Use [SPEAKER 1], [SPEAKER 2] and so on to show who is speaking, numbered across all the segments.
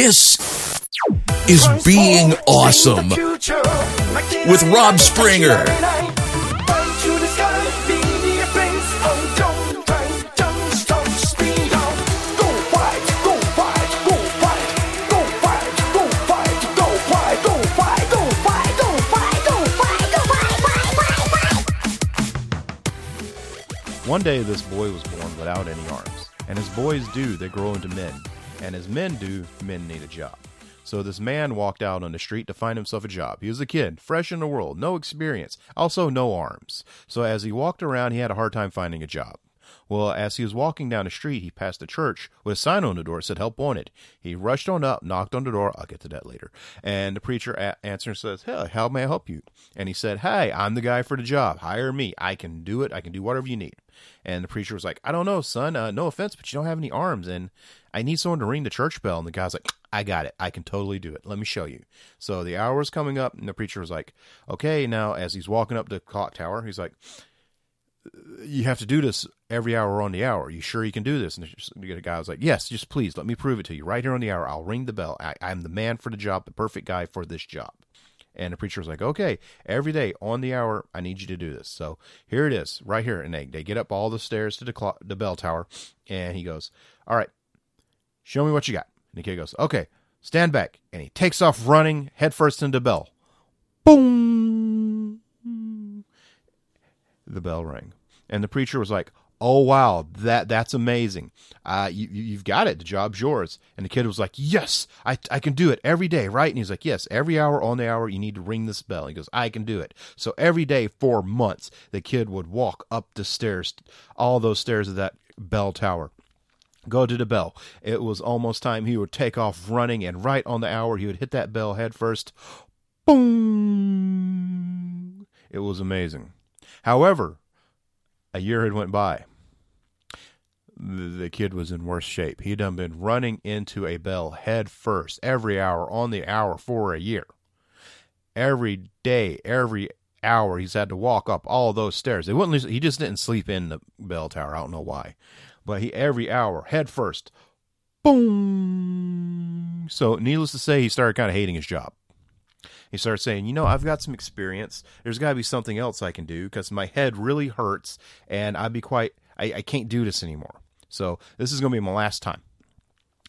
[SPEAKER 1] This is being awesome with Rob Springer.
[SPEAKER 2] One day this boy was born without any arms, and as boys do, they grow into men, and as men do, men need a job. So this man walked out on the street to find himself a job. He was a kid, fresh in the world, no experience, also no arms. So as he walked around, he had a hard time finding a job. Well, as he was walking down the street, he passed a church with a sign on the door that said "Help Wanted." He rushed on up, knocked on the door. I'll get to that later. And the preacher a- and says, "Hey, how may I help you?" And he said, "Hey, I'm the guy for the job. Hire me. I can do it. I can do whatever you need." And the preacher was like, "I don't know, son. Uh, no offense, but you don't have any arms, and I need someone to ring the church bell." And the guy's like, "I got it. I can totally do it. Let me show you." So the hour was coming up, and the preacher was like, "Okay." Now, as he's walking up the clock tower, he's like, you have to do this every hour on the hour. Are you sure you can do this? And the guy was like, yes, just please let me prove it to you right here on the hour. I'll ring the bell. I, I'm the man for the job, the perfect guy for this job. And the preacher was like, okay, every day on the hour, I need you to do this. So here it is, right here. And they, they get up all the stairs to the, clock, the bell tower. And he goes, all right, show me what you got. And the kid goes, okay, stand back. And he takes off running headfirst into bell. Boom! The bell rang. And the preacher was like, "Oh wow, that that's amazing. Uh, you you've got it. The job's yours." And the kid was like, "Yes, I I can do it every day, right?" And he's like, "Yes, every hour on the hour, you need to ring this bell." He goes, "I can do it." So every day for months, the kid would walk up the stairs, all those stairs of that bell tower. Go to the bell. It was almost time he would take off running, and right on the hour, he would hit that bell head first. Boom! It was amazing. However, a year had went by. The kid was in worse shape. He'd done been running into a bell head first every hour on the hour for a year. Every day, every hour, he's had to walk up all those stairs. They wouldn't. He just didn't sleep in the bell tower. I don't know why, but he every hour head first. Boom. So, needless to say, he started kind of hating his job he started saying, you know, I've got some experience. There's got to be something else I can do because my head really hurts and I'd be quite, I, I can't do this anymore. So this is going to be my last time.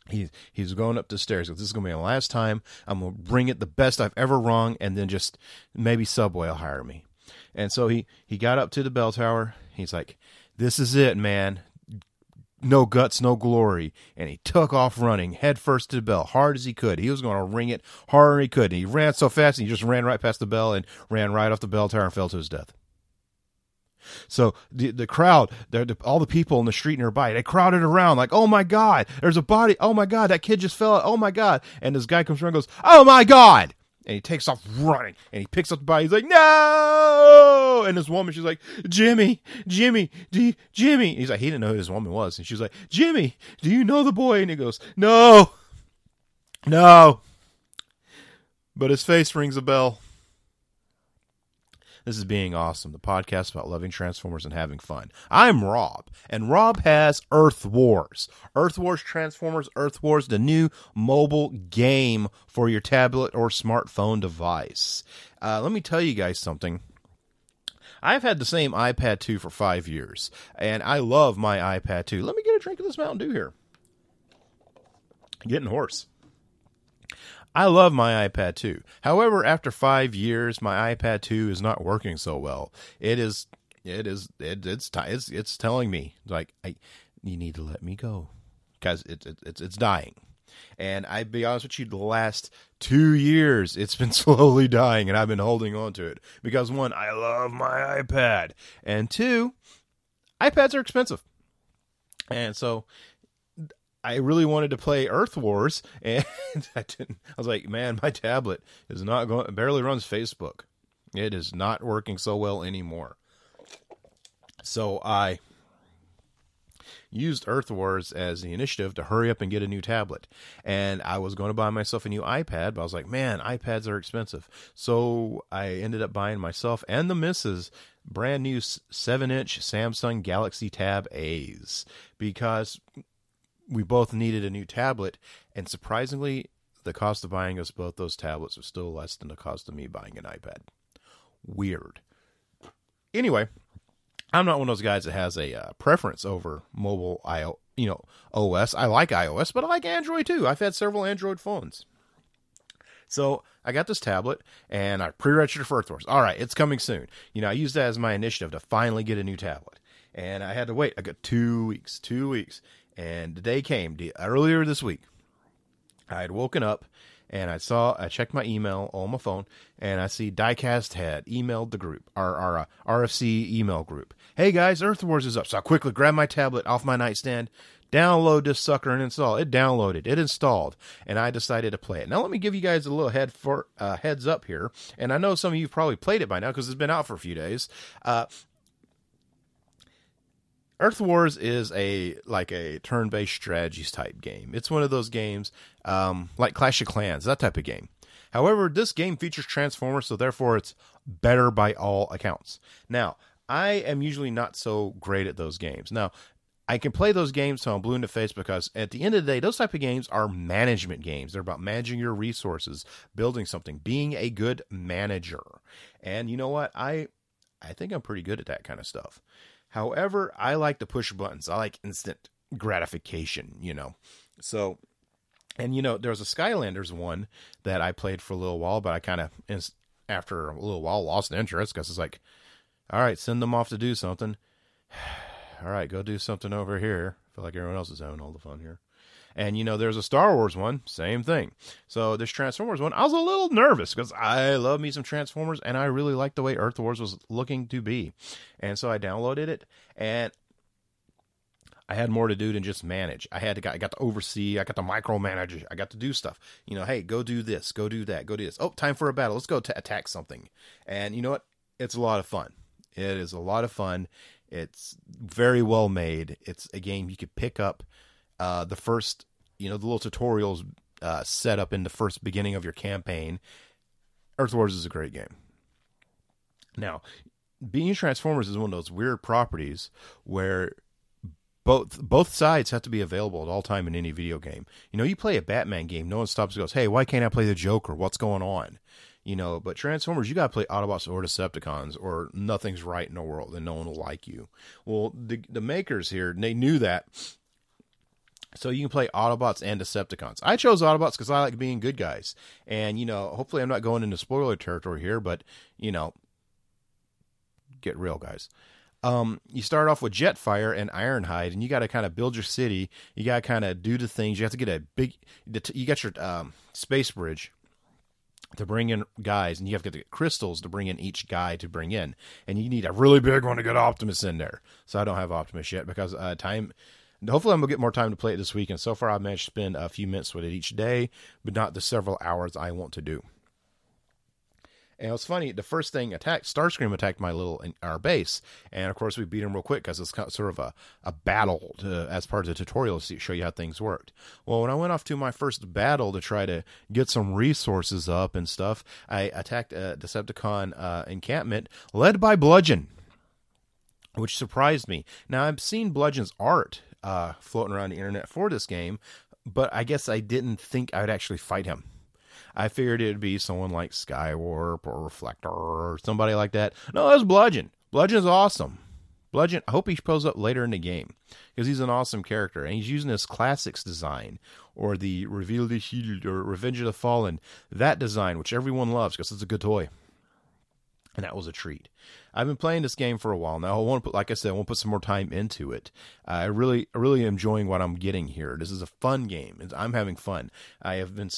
[SPEAKER 2] He, he's going up the stairs. This is going to be my last time. I'm going to bring it the best I've ever rung and then just maybe Subway will hire me. And so he, he got up to the bell tower. He's like, this is it, man no guts, no glory. And he took off running headfirst to the bell, hard as he could. He was going to ring it harder he could. And he ran so fast, and he just ran right past the bell and ran right off the bell tower and fell to his death. So the the crowd, the, all the people in the street nearby, they crowded around like, "Oh my God, there's a body! Oh my God, that kid just fell! Out. Oh my God!" And this guy comes around and goes, "Oh my God!" and he takes off running and he picks up the body. He's like, no! And this woman, she's like, Jimmy, Jimmy, you, Jimmy. He's like, he didn't know who this woman was. And she's like, Jimmy, do you know the boy? And he goes, no, no. But his face rings a bell. This is Being Awesome, the podcast about loving Transformers and having fun. I'm Rob, and Rob has Earth Wars. Earth Wars Transformers, Earth Wars, the new mobile game for your tablet or smartphone device. Uh, let me tell you guys something. I've had the same iPad 2 for five years, and I love my iPad 2. Let me get a drink of this Mountain Dew here. Getting hoarse. I love my iPad 2. However, after five years, my iPad 2 is not working so well. It is, it is, it, it's, it's, it's telling me like, I, you need to let me go because it, it, it's, it's dying. And I'd be honest with you, the last two years, it's been slowly dying, and I've been holding on to it because one, I love my iPad, and two, iPads are expensive, and so I really wanted to play Earth Wars, and I didn't. I was like, man, my tablet is not going. Barely runs Facebook. It is not working so well anymore. So I used Earth Wars as the initiative to hurry up and get a new tablet. And I was going to buy myself a new iPad, but I was like, man, iPads are expensive. So I ended up buying myself and the missus brand new 7 inch Samsung Galaxy Tab A's because we both needed a new tablet. And surprisingly, the cost of buying us both those tablets was still less than the cost of me buying an iPad. Weird. Anyway, I'm not one of those guys that has a uh, preference over mobile IO, you know, OS. I like iOS, but I like Android too. I've had several Android phones. So I got this tablet and I pre-registered for Earth Wars. All right, it's coming soon. You know, I used that as my initiative to finally get a new tablet, and I had to wait. I got two weeks, two weeks, and the day came the, earlier this week. I had woken up and I saw, I checked my email on my phone, and I see Diecast had emailed the group, our, our uh, RFC email group. Hey guys, Earth Wars is up. So I quickly grabbed my tablet off my nightstand, download this sucker and install. It downloaded, it installed, and I decided to play it. Now let me give you guys a little head for uh, heads up here, and I know some of you've probably played it by now because it's been out for a few days. Uh, Earth Wars is a like a turn-based strategies type game. It's one of those games um, like Clash of Clans, that type of game. However, this game features Transformers, so therefore it's better by all accounts. Now, I am usually not so great at those games. Now, I can play those games till I'm blue in the face because at the end of the day, those type of games are management games. They're about managing your resources, building something, being a good manager. And you know what? I I think I'm pretty good at that kind of stuff. However, I like to push buttons. I like instant gratification, you know. So, and you know, there was a Skylanders one that I played for a little while, but I kind of, after a little while, lost interest because it's like, all right, send them off to do something. all right, go do something over here. I feel like everyone else is having all the fun here. And you know, there's a Star Wars one, same thing. So this Transformers one, I was a little nervous because I love me some Transformers, and I really liked the way Earth Wars was looking to be. And so I downloaded it, and I had more to do than just manage. I had to I got to oversee, I got to micromanage, I got to do stuff. You know, hey, go do this, go do that, go do this. Oh, time for a battle. Let's go to attack something. And you know what? It's a lot of fun. It is a lot of fun. It's very well made. It's a game you could pick up uh, the first, you know, the little tutorials uh, set up in the first beginning of your campaign. Earth Wars is a great game. Now, being Transformers is one of those weird properties where both both sides have to be available at all time in any video game. You know, you play a Batman game, no one stops and goes, "Hey, why can't I play the Joker? What's going on?" You know, but Transformers, you got to play Autobots or Decepticons, or nothing's right in the world, and no one will like you. Well, the the makers here, they knew that, so you can play Autobots and Decepticons. I chose Autobots because I like being good guys. And, you know, hopefully I'm not going into spoiler territory here, but, you know, get real, guys. Um, you start off with Jetfire and Ironhide, and you got to kind of build your city. You got to kind of do the things. You have to get a big, you got your um, space bridge to bring in guys, and you have to get the crystals to bring in each guy to bring in. And you need a really big one to get Optimus in there. So I don't have Optimus yet because uh, time Hopefully, I'm gonna get more time to play it this week. And so far, I've managed to spend a few minutes with it each day, but not the several hours I want to do. And it was funny. The first thing attacked Starscream attacked my little our base, and of course we beat him real quick because it's kind of, sort of a, a battle to, as part of the tutorial to show you how things worked. Well, when I went off to my first battle to try to get some resources up and stuff, I attacked a Decepticon uh, encampment led by Bludgeon, which surprised me. Now I've seen Bludgeon's art uh, floating around the internet for this game, but I guess I didn't think I would actually fight him. I figured it'd be someone like Skywarp or Reflector or somebody like that. No, it's Bludgeon. Bludgeon's awesome. Bludgeon, I hope he shows up later in the game because he's an awesome character and he's using his classics design or the Reveal the Shield or Revenge of the Fallen, that design, which everyone loves because it's a good toy and that was a treat. I've been playing this game for a while now. I want to put, like I said, I want to put some more time into it. I really, really enjoying what I'm getting here. This is a fun game. I'm having fun. I have been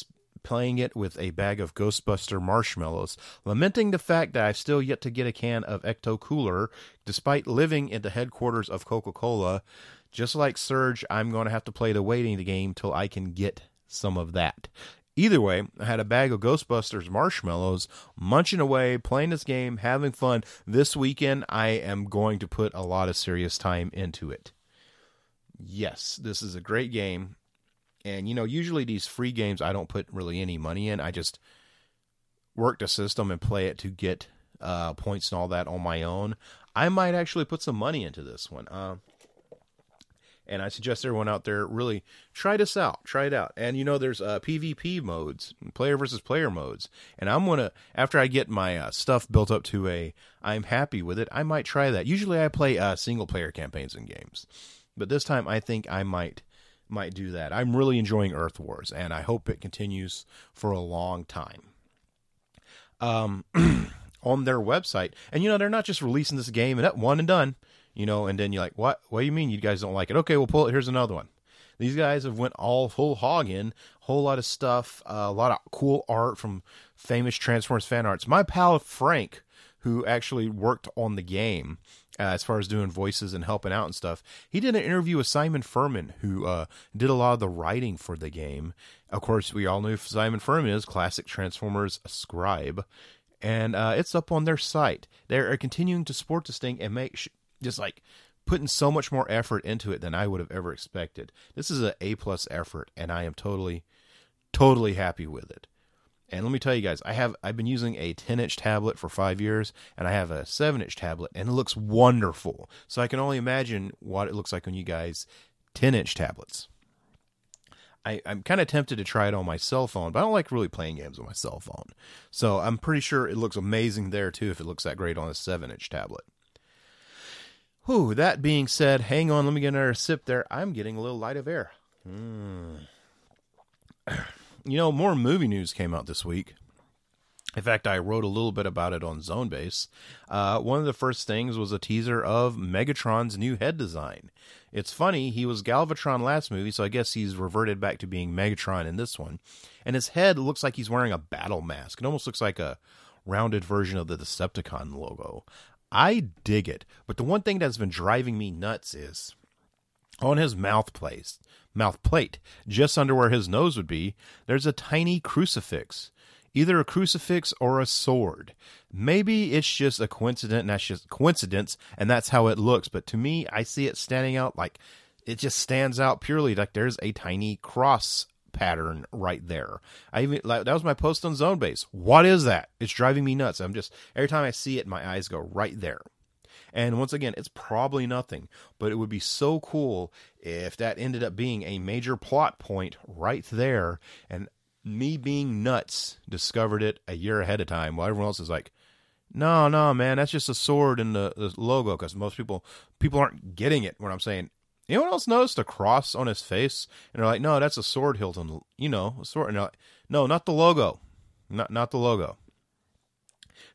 [SPEAKER 2] playing it with a bag of Ghostbuster marshmallows, lamenting the fact that I've still yet to get a can of Ecto Cooler, despite living in the headquarters of Coca Cola. Just like Surge, I'm going to have to play the waiting game till I can get some of that. Either way, I had a bag of Ghostbusters marshmallows, munching away, playing this game, having fun. This weekend, I am going to put a lot of serious time into it. Yes, this is a great game. And, you know, usually these free games, I don't put really any money in. I just work the system and play it to get uh, points and all that on my own. I might actually put some money into this one. Uh, And I suggest everyone out there really try this out. Try it out. And you know, there's uh, PvP modes, player versus player modes. And I'm gonna after I get my uh, stuff built up to a I'm happy with it, I might try that. Usually I play uh, single player campaigns in games, but this time I think I might might do that. I'm really enjoying Earth Wars, and I hope it continues for a long time. Um, on their website, and you know they're not just releasing this game and that one and done, you know, and then you're like, what? What do you mean you guys don't like it? Okay, we'll pull it. Here's another one. These guys have went all full hog in, whole lot of stuff, uh, a lot of cool art from famous Transformers fan arts. My pal Frank, who actually worked on the game, uh, as far as doing voices and helping out and stuff. He did an interview with Simon Furman, who uh, did a lot of the writing for the game. Of course, we all know Simon Furman is classic Transformers scribe, and uh, it's up on their site. They're continuing to support this thing and make sh- just like putting so much more effort into it than I would have ever expected. This is an A plus effort, and I am totally, totally happy with it. And let me tell you guys, I have I've been using a 10 inch tablet for five years, and I have a 7 inch tablet, and it looks wonderful. So I can only imagine what it looks like on you guys 10 inch tablets. I, I'm kind of tempted to try it on my cell phone, but I don't like really playing games on my cell phone. So I'm pretty sure it looks amazing there too if it looks that great on a 7 inch tablet. Whew, that being said, hang on, let me get another sip there. I'm getting a little light of air. Mm. you know, more movie news came out this week. In fact, I wrote a little bit about it on Zonebase. Uh, one of the first things was a teaser of Megatron's new head design. It's funny, he was Galvatron last movie, so I guess he's reverted back to being Megatron in this one. And his head looks like he's wearing a battle mask. It almost looks like a rounded version of the Decepticon logo. I dig it, but the one thing that's been driving me nuts is on his mouth place, mouth plate, just under where his nose would be, there's a tiny crucifix. Either a crucifix or a sword. Maybe it's just a coincidence and that's just coincidence and that's how it looks, but to me I see it standing out like it just stands out purely like there's a tiny cross pattern right there. I even like, that was my post on Zonebase. What is that? It's driving me nuts. I'm just every time I see it, my eyes go right there. And once again, it's probably nothing, but it would be so cool if that ended up being a major plot point right there. And me being nuts discovered it a year ahead of time while everyone else is like, no, no, man, that's just a sword in the, the logo because most people people aren't getting it when I'm saying Anyone else noticed a cross on his face? And they're like, no, that's a sword hilt on, you know, a sword. And like, no, not the logo, not not the logo.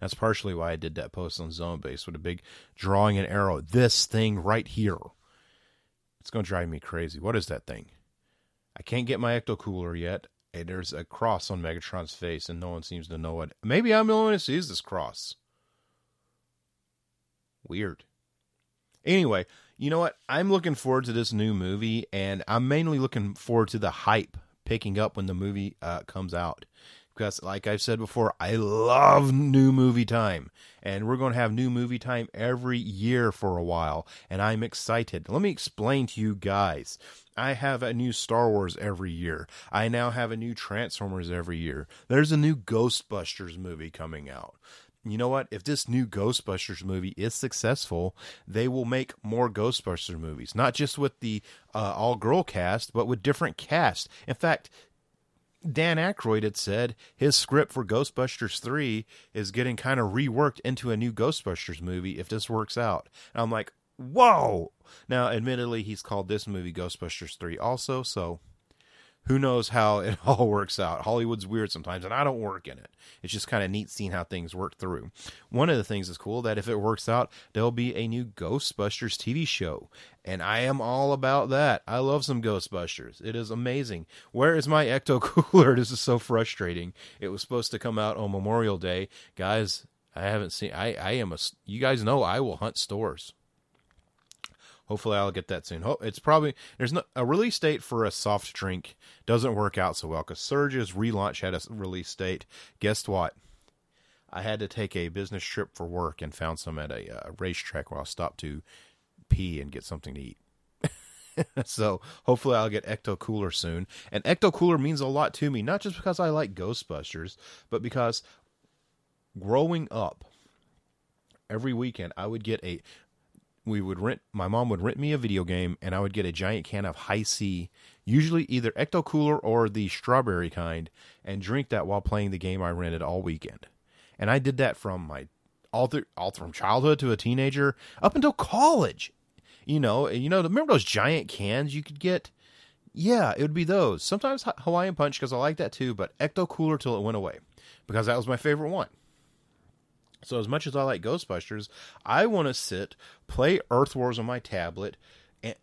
[SPEAKER 2] That's partially why I did that post on Zone Base with a big drawing an arrow. This thing right here. It's gonna drive me crazy. What is that thing? I can't get my ecto cooler yet. And there's a cross on Megatron's face, and no one seems to know it. Maybe I'm the only one who sees this cross. Weird. Anyway, you know what? I'm looking forward to this new movie, and I'm mainly looking forward to the hype picking up when the movie uh, comes out. Because, like I've said before, I love new movie time. And we're going to have new movie time every year for a while. And I'm excited. Let me explain to you guys. I have a new Star Wars every year. I now have a new Transformers every year. There's a new Ghostbusters movie coming out you know what? If this new Ghostbusters movie is successful, they will make more Ghostbusters movies, not just with the uh, all girl cast, but with different cast. In fact, Dan Aykroyd had said his script for Ghostbusters 3 is getting kind of reworked into a new Ghostbusters movie if this works out. And I'm like, whoa! Now, admittedly, he's called this movie Ghostbusters 3 also, so who knows how it all works out. Hollywood's weird sometimes, and I don't work in it. It's just kind of neat seeing how things work through. One of the things is cool that if it works out, there'll be a new Ghostbusters TV show, and I am all about that. I love some Ghostbusters. It is amazing. Where is my Ecto Cooler? This is so frustrating. It was supposed to come out on Memorial Day, guys. I haven't seen. I I am a. You guys know I will hunt stores. Hopefully, I'll get that soon. It's probably there's no a release date for a soft drink doesn't work out so well because Surge's relaunch had a release date. Guess what? I had to take a business trip for work and found some at a, uh, racetrack where I'll stop to pee and get something to eat. so hopefully I'll get Ecto Cooler soon. And Ecto Cooler means a lot to me, not just because I like Ghostbusters, but because growing up, every weekend I would get a we would rent my mom would rent me a video game and I would get a giant can of Hi-C, usually either Ecto Cooler or the strawberry kind, and drink that while playing the game I rented all weekend. And I did that from my all through all from childhood to a teenager up until college. You know, you know, remember those giant cans you could get? Yeah, it would be those. Sometimes Hawaiian Punch because I like that too, but Ecto Cooler till it went away because that was my favorite one. So as much as I like Ghostbusters, I want to sit, play Earth Wars on my tablet, and,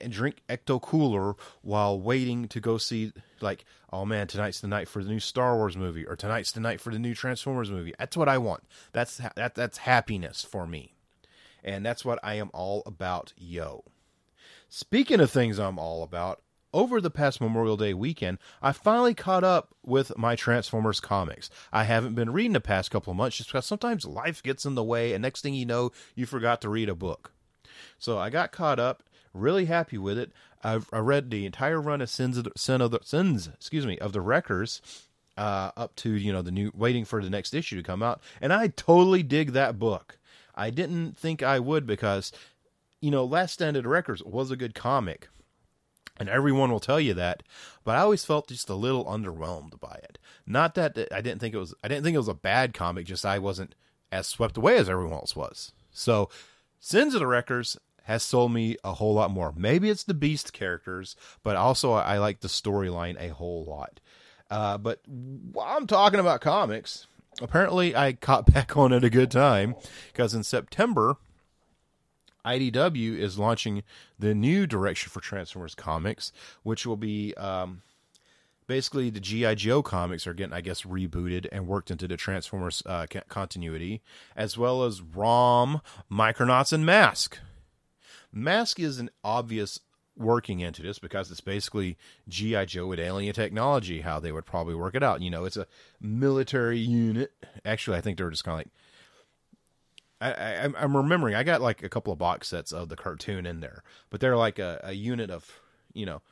[SPEAKER 2] and drink Ecto Cooler while waiting to go see. Like, oh man, tonight's the night for the new Star Wars movie, or tonight's the night for the new Transformers movie. That's what I want. That's that that's happiness for me, and that's what I am all about. Yo. Speaking of things I'm all about, over the past Memorial Day weekend, I finally caught up with my Transformers comics. I haven't been reading the past couple of months just because sometimes life gets in the way, and next thing you know, you forgot to read a book. So I got caught up, really happy with it. I've I read the entire run of Sins of the, Sin of the Sins, excuse me, of the Wreckers. Uh, up to you know the new waiting for the next issue to come out and i totally dig that book i didn't think i would because you know last stand of the wreckers was a good comic and everyone will tell you that but i always felt just a little underwhelmed by it. Not that i didn't think it was i didn't think it was a bad comic just i wasn't as swept away as everyone else was. So sins of the wreckers has sold me a whole lot more. Maybe it's the beast characters but also i like the storyline a whole lot. Uh, but while i'm talking about comics apparently i caught back on at a good time because in september IDW is launching the new direction for Transformers comics, which will be um, basically the GI Joe comics are getting, I guess, rebooted and worked into the Transformers uh, continuity, as well as ROM, Micronauts, and Mask. Mask is an obvious working into this because it's basically GI Joe with alien technology. How they would probably work it out. You know, it's a military unit. Actually, I think they're just kind of like I, I am remembering I got like a couple of box sets of the cartoon in there, but they're like a, a unit of you know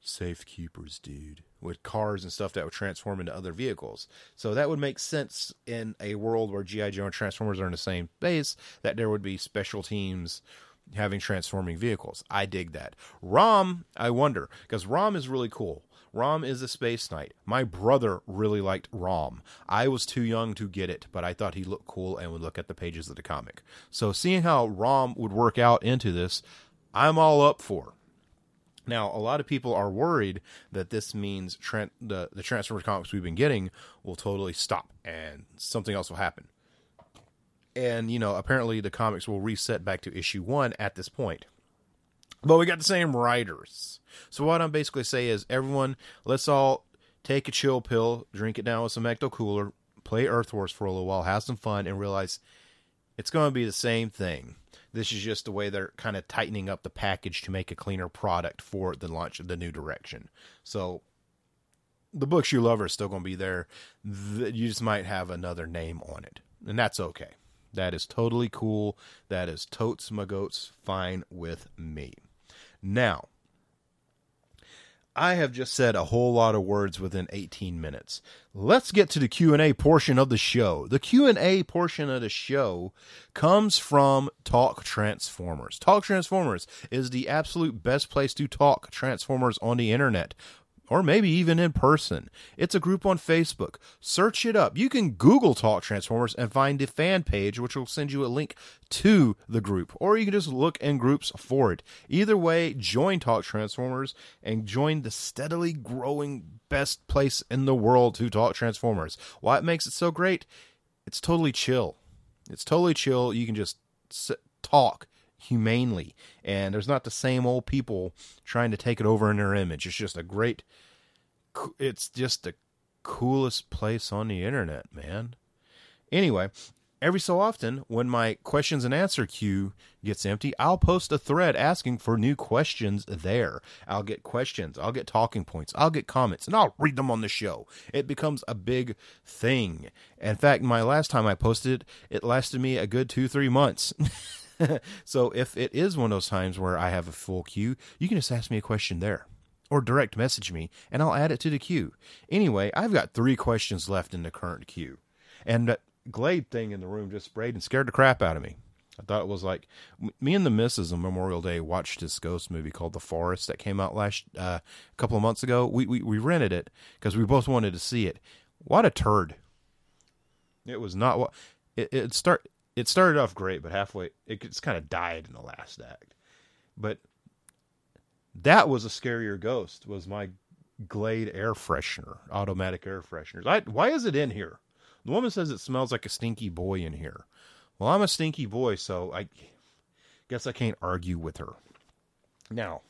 [SPEAKER 2] safekeepers, dude, with cars and stuff that would transform into other vehicles. So that would make sense in a world where GI Joe and Transformers are in the same base. That there would be special teams having transforming vehicles. I dig that. Rom, I wonder because Rom is really cool. Rom is a space knight. My brother really liked Rom. I was too young to get it, but I thought he looked cool and would look at the pages of the comic. So seeing how Rom would work out into this, I'm all up for. Now, a lot of people are worried that this means the the Transformers comics we've been getting will totally stop and something else will happen. And you know, apparently the comics will reset back to issue 1 at this point. But we got the same writers. So what I'm basically saying is, everyone, let's all take a chill pill, drink it down with some Ecto Cooler, play Earth Wars for a little while, have some fun, and realize it's going to be the same thing. This is just the way they're kind of tightening up the package to make a cleaner product for the launch of the new direction. So the books you love are still going to be there. You just might have another name on it, and that's okay. That is totally cool. That is totes my goats fine with me. Now, I have just said a whole lot of words within 18 minutes. Let's get to the Q&A portion of the show. The Q&A portion of the show comes from Talk Transformers. Talk Transformers is the absolute best place to talk Transformers on the internet or maybe even in person. It's a group on Facebook. Search it up. You can Google Talk Transformers and find the fan page, which will send you a link to the group, or you can just look in groups for it. Either way, join Talk Transformers and join the steadily growing best place in the world to talk Transformers. Why it makes it so great? It's totally chill. It's totally chill. You can just sit, talk humanely. And there's not the same old people trying to take it over in their image. It's just a great it's just the coolest place on the internet man. Anyway every so often when my questions and answer queue gets empty i'll post a thread asking for new questions there. I'll get questions. I'll get talking points. I'll get comments and i'll read them on the show. It becomes a big thing. In fact my last time i posted it it lasted me a good two three months so if it is one of those times where I have a full queue, you can just ask me a question there or direct message me and I'll add it to the queue. Anyway, I've got three questions left in the current queue. And that Glade thing in the room just sprayed and scared the crap out of me. I thought it was like me and the missus on Memorial Day watched this ghost movie called The Forest that came out last uh, a couple of months ago. We we, we rented it because we both wanted to see it. What a turd! It was not what it, it start. It started off great, but halfway it just kind of died in the last act. But that was a scarier ghost. Was my Glade air freshener, automatic air fresheners. I, why is it in here? The woman says it smells like a stinky boy in here. Well, I'm a stinky boy, so I guess I can't argue with her. Now,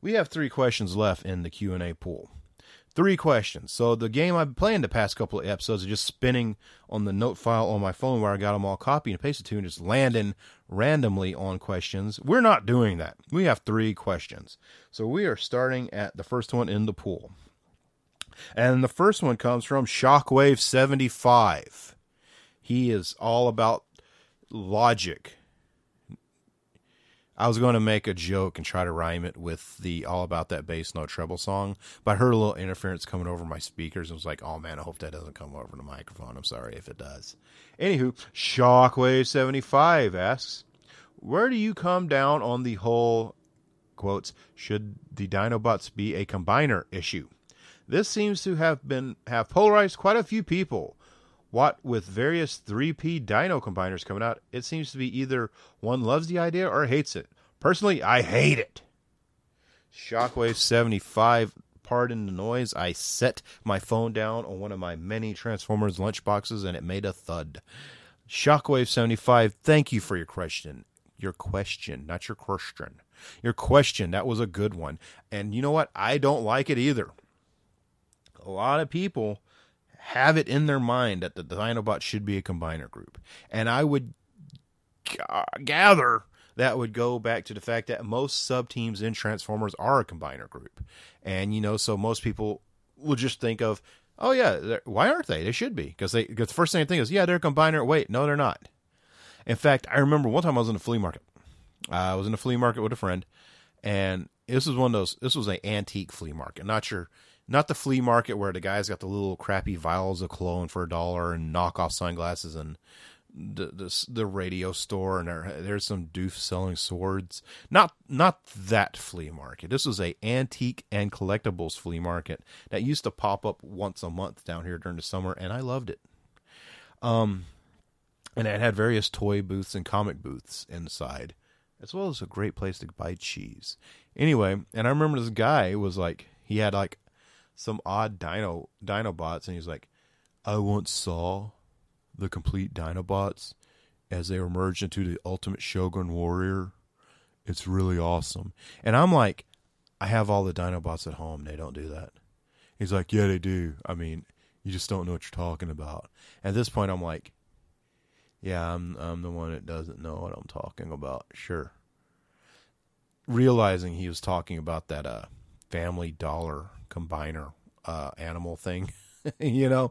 [SPEAKER 2] we have three questions left in the Q&A pool. Three questions. So the game I've been playing the past couple of episodes is just spinning on the note file on my phone where I got them all copied and pasted to and just landing randomly on questions. We're not doing that. We have three questions. So we are starting at the first one in the pool. And the first one comes from Shockwave75. He is all about logic I was going to make a joke and try to rhyme it with the All About That Bass No Treble song, but I heard a little interference coming over my speakers and was like, oh man, I hope that doesn't come over the microphone. I'm sorry if it does. Anywho, Shockwave75 asks, where do you come down on the whole, quotes, should the Dinobots be a combiner issue? This seems to have been have polarized quite a few people. What with various 3P Dino combiners coming out, it seems to be either one loves the idea or hates it. Personally, I hate it. Shockwave 75, pardon the noise. I set my phone down on one of my many Transformers lunchboxes and it made a thud. Shockwave 75, thank you for your question. Your question, not your question. Your question, that was a good one. And you know what? I don't like it either. A lot of people have it in their mind that the Dinobot should be a combiner group. And I would g- gather that would go back to the fact that most sub teams in Transformers are a combiner group. And, you know, so most people will just think of, oh, yeah, why aren't they? They should be. Because they, cause the first thing they think is, yeah, they're a combiner. Wait, no, they're not. In fact, I remember one time I was in a flea market. Uh, I was in a flea market with a friend, and this was one of those, this was an antique flea market. Not sure not the flea market where the guys got the little crappy vials of cologne for a dollar and knockoff sunglasses and the the, the radio store and there, there's some doof selling swords. Not not that flea market. This was a antique and collectibles flea market that used to pop up once a month down here during the summer, and I loved it. Um, and it had various toy booths and comic booths inside, as well as a great place to buy cheese. Anyway, and I remember this guy was like he had like some odd dino Dinobots, and he's like, I once saw the complete Dinobots as they were merged into the Ultimate Shogun Warrior. It's really awesome. And I'm like, I have all the Dinobots at home. They don't do that. He's like, Yeah, they do. I mean, you just don't know what you're talking about. At this point, I'm like, Yeah, I'm I'm the one that doesn't know what I'm talking about. Sure. Realizing he was talking about that uh, Family Dollar combiner uh, animal thing. you know,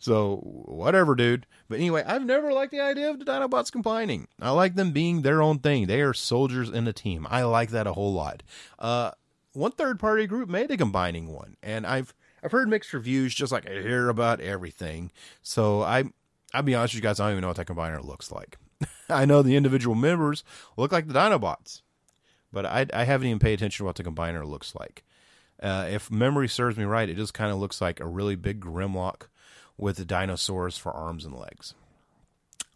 [SPEAKER 2] so whatever, dude. But anyway, I've never liked the idea of the Dinobots combining. I like them being their own thing. They are soldiers in a team. I like that a whole lot. Uh, one third party group made a combining one, and I've I've heard mixed reviews, just like I hear about everything. So I I'll be honest with you guys, I don't even know what that combiner looks like. I know the individual members look like the Dinobots, but I I haven't even paid attention to what the combiner looks like. Uh, if memory serves me right, it just kind of looks like a really big Grimlock with dinosaurs for arms and legs.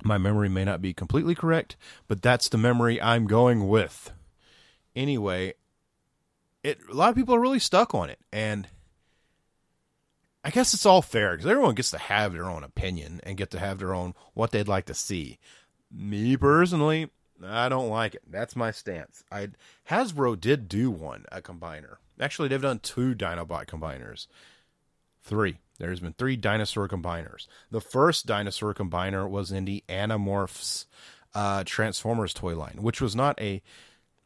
[SPEAKER 2] My memory may not be completely correct, but that's the memory I'm going with. Anyway, it a lot of people are really stuck on it, and I guess it's all fair because everyone gets to have their own opinion and get to have their own what they'd like to see. Me personally, I don't like it. That's my stance. I Hasbro did do one, a combiner. Actually, they've done two Dinobot combiners. Three. There's been three dinosaur combiners. The first dinosaur combiner was in the Animorphs uh, Transformers toy line, which was not a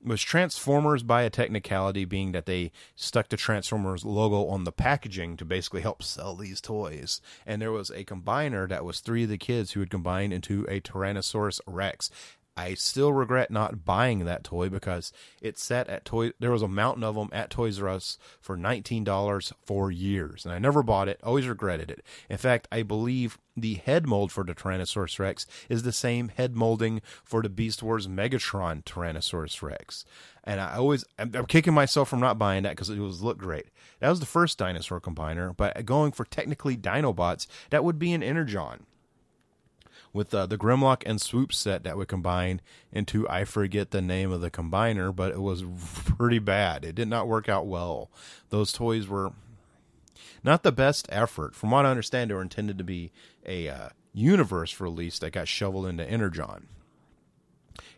[SPEAKER 2] was Transformers by a technicality being that they stuck the Transformers logo on the packaging to basically help sell these toys. And there was a combiner that was three of the kids who would combine into a Tyrannosaurus Rex. I still regret not buying that toy because it sat at toy. There was a mountain of them at Toys R Us for nineteen dollars for years, and I never bought it. Always regretted it. In fact, I believe the head mold for the Tyrannosaurus Rex is the same head molding for the Beast Wars Megatron Tyrannosaurus Rex, and I always I'm, I'm kicking myself from not buying that because it was look great. That was the first dinosaur combiner, but going for technically Dinobots, that would be an Energon with uh, the Grimlock and Swoop set that would combine into I forget the name of the combiner, but it was pretty bad. It did not work out well. Those toys were not the best effort. From what I understand, they were intended to be a uh, universe release that got shoveled into Energon.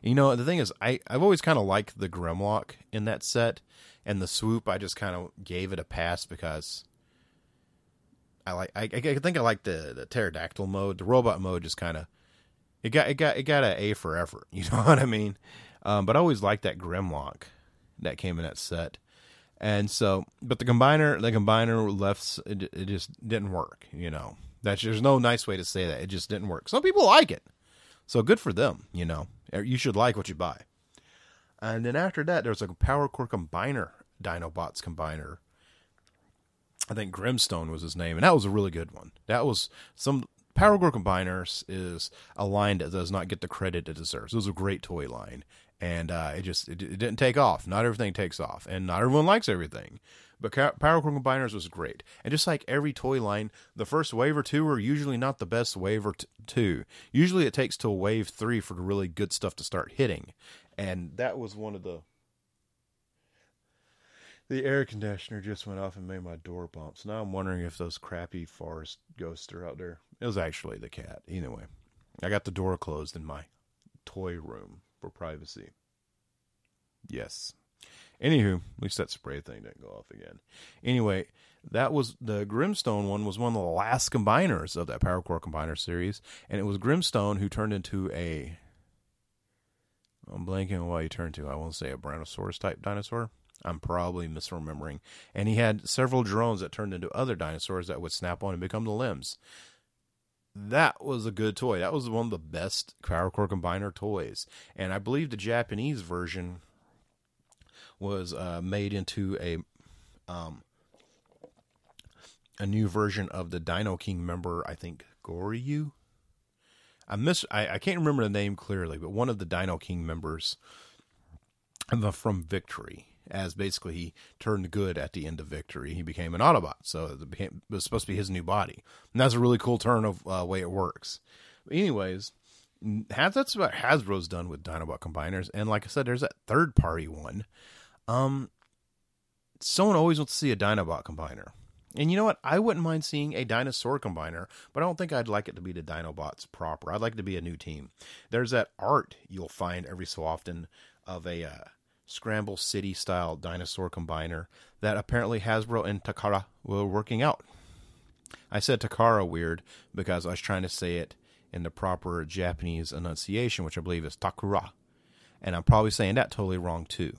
[SPEAKER 2] You know, the thing is, I, I've always kind of liked the Grimlock in that set, and the Swoop, I just kind of gave it a pass because I like. I, I think I like the the pterodactyl mode. The robot mode just kind of it got it got it got a A for effort. You know what I mean? Um, but I always liked that Grimlock that came in that set. And so, but the combiner, the combiner left, it, it just didn't work. You know, that's there's no nice way to say that. It just didn't work. Some people like it, so good for them. You know, you should like what you buy. And then after that, there's a Power Core combiner, Dinobots combiner I think Grimstone was his name, and that was a really good one. That was some Power Core Combiners is a line that does not get the credit it deserves. It was a great toy line, and uh, it just it, it, didn't take off. Not everything takes off, and not everyone likes everything. But Power Core Combiners was great, and just like every toy line, the first wave or two are usually not the best wave or t- two. Usually, it takes till wave three for the really good stuff to start hitting, and that was one of the the air conditioner just went off and made my door bump. So now I'm wondering if those crappy forest ghosts are out there. It was actually the cat. Anyway, I got the door closed in my toy room for privacy. Yes. Anywho, at least that spray thing didn't go off again. Anyway, that was the Grimstone one was one of the last combiners of that Power Core Combiner series, and it was Grimstone who turned into a. I'm blanking on what he turned to. I won't say a Brontosaurus type dinosaur. I'm probably misremembering. And he had several drones that turned into other dinosaurs that would snap on and become the limbs. That was a good toy. That was one of the best Power Core Combiner toys. And I believe the Japanese version was uh, made into a um, a new version of the Dino King member, I think Goryu. I miss I, I can't remember the name clearly, but one of the Dino King members from Victory as basically he turned good at the end of victory. He became an Autobot, so it, became, it was supposed to be his new body, and that's a really cool turn of uh, way it works. But anyways, that's what Hasbro's done with Dinobot combiners, and like I said, there's that third party one. Um, someone always wants to see a Dinobot combiner. And you know what? I wouldn't mind seeing a dinosaur combiner, but I don't think I'd like it to be the Dinobots proper. I'd like it to be a new team. There's that art you'll find every so often of a uh, Scramble City style dinosaur combiner that apparently Hasbro and Takara were working out. I said Takara weird because I was trying to say it in the proper Japanese enunciation, which I believe is Takura. And I'm probably saying that totally wrong too.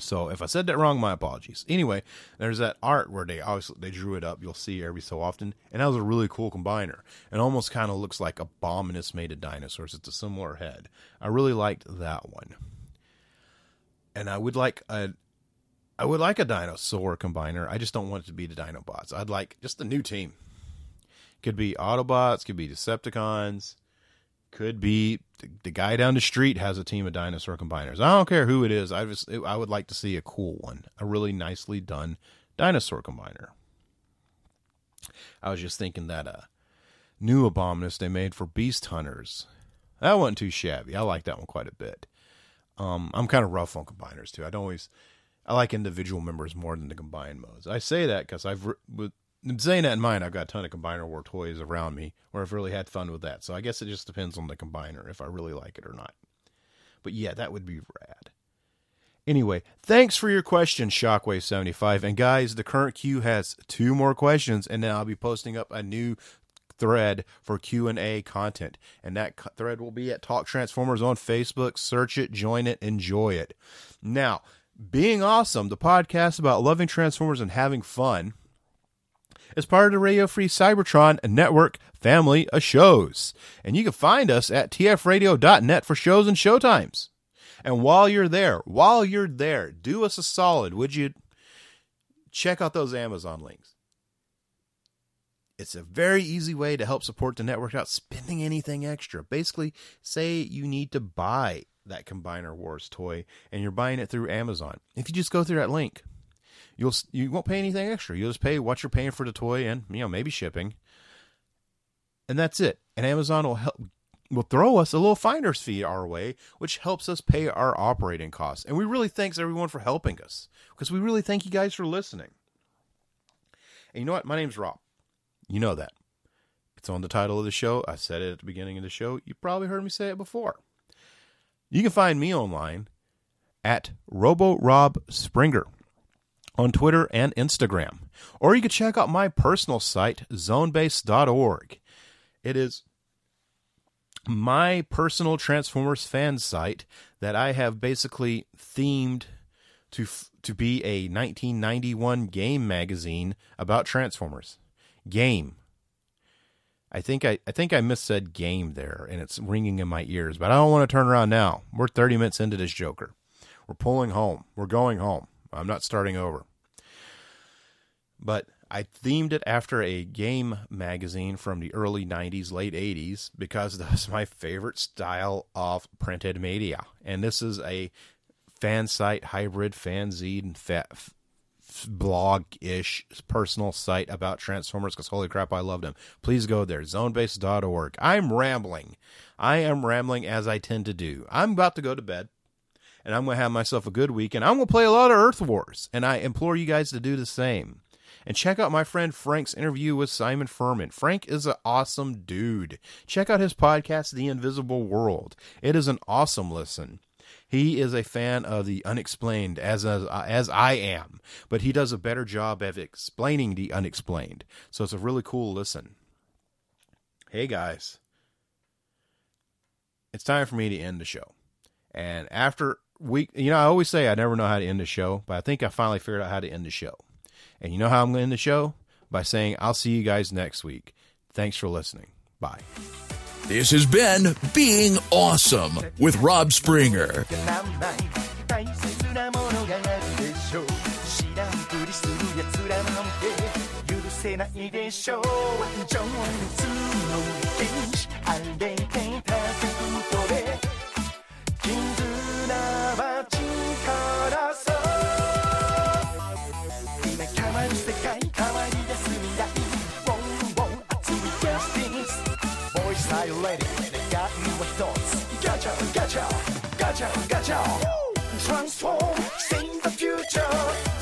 [SPEAKER 2] So if I said that wrong, my apologies. Anyway, there's that art where they obviously they drew it up. You'll see every so often, and that was a really cool combiner. It almost kind of looks like Abominus made of dinosaurs. It's a similar head. I really liked that one and I would like a I would like a dinosaur combiner. I just don't want it to be the Dinobots. I'd like just a new team. Could be Autobots, could be Decepticons, could be the, the, guy down the street has a team of dinosaur combiners. I don't care who it is. I just I would like to see a cool one, a really nicely done dinosaur combiner. I was just thinking that uh new Abominus they made for Beast Hunters. That wasn't too shabby. I like that one quite a bit. Um, I'm kind of rough on combiners too. I don't always, I like individual members more than the combined modes. I say that because I've, with saying that in mind, I've got a ton of combiner war toys around me where I've really had fun with that. So I guess it just depends on the combiner if I really like it or not. But yeah, that would be rad. Anyway, thanks for your question, Shockwave75. And guys, the current queue has two more questions, and then I'll be posting up a new thread for Q&A content. And that thread will be at Talk Transformers on Facebook. Search it, join it, enjoy it. Now, being awesome, the podcast about loving Transformers and having fun is part of the Radio Free Cybertron network family of shows. And you can find us at tfradio.net for shows and showtimes. And while you're there, while you're there, do us a solid, would you check out those Amazon links? It's a very easy way to help support the network without spending anything extra. Basically, say you need to buy that Combiner Wars toy and you're buying it through Amazon. If you just go through that link, you'll you won't pay anything extra. You'll just pay what you're paying for the toy and you know maybe shipping, and that's it. And Amazon will help will throw us a little finder's fee our way, which helps us pay our operating costs. And we really thanks everyone for helping us because we really thank you guys for listening. And you know what? My name's Rob. You know that. It's on the title of the show. I said it at the beginning of the show. You probably heard me say it before. You can find me online at RoboRobSpringer on Twitter and Instagram. Or you can check out my personal site, zonebase.org. It is my personal Transformers fan site that I have basically themed to to be a 1991 game magazine about Transformers. Game. I think I, I think I missaid game there, and it's ringing in my ears. But I don't want to turn around now. We're 30 minutes into this Joker. We're pulling home. We're going home. I'm not starting over. But I themed it after a game magazine from the early 90s, late 80s, because that's my favorite style of printed media. And this is a fan site hybrid fanzine fa- blog ish personal site about Transformers because holy crap, I loved them. Please go there, zonebase.org. I'm rambling. I am rambling as I tend to do. I'm about to go to bed and I'm going to have myself a good week and I'm going to play a lot of Earth Wars. And I implore you guys to do the same. And check out my friend Frank's interview with Simon Furman. Frank is an awesome dude. Check out his podcast, The Invisible World. It is an awesome listen. He is a fan of the unexplained, as as, as I am, but he does a better job of explaining the unexplained. So it's a really cool listen. Hey guys, it's time for me to end the show. And after week, you know, I always say I never know how to end the show, but I think I finally figured out how to end the show. And you know how I'm going to end the show? By saying, I'll see you guys next week. Thanks for listening. Bye.
[SPEAKER 1] This has been Being Awesome with Rob Springer.
[SPEAKER 3] Gotcha, Transform, save the future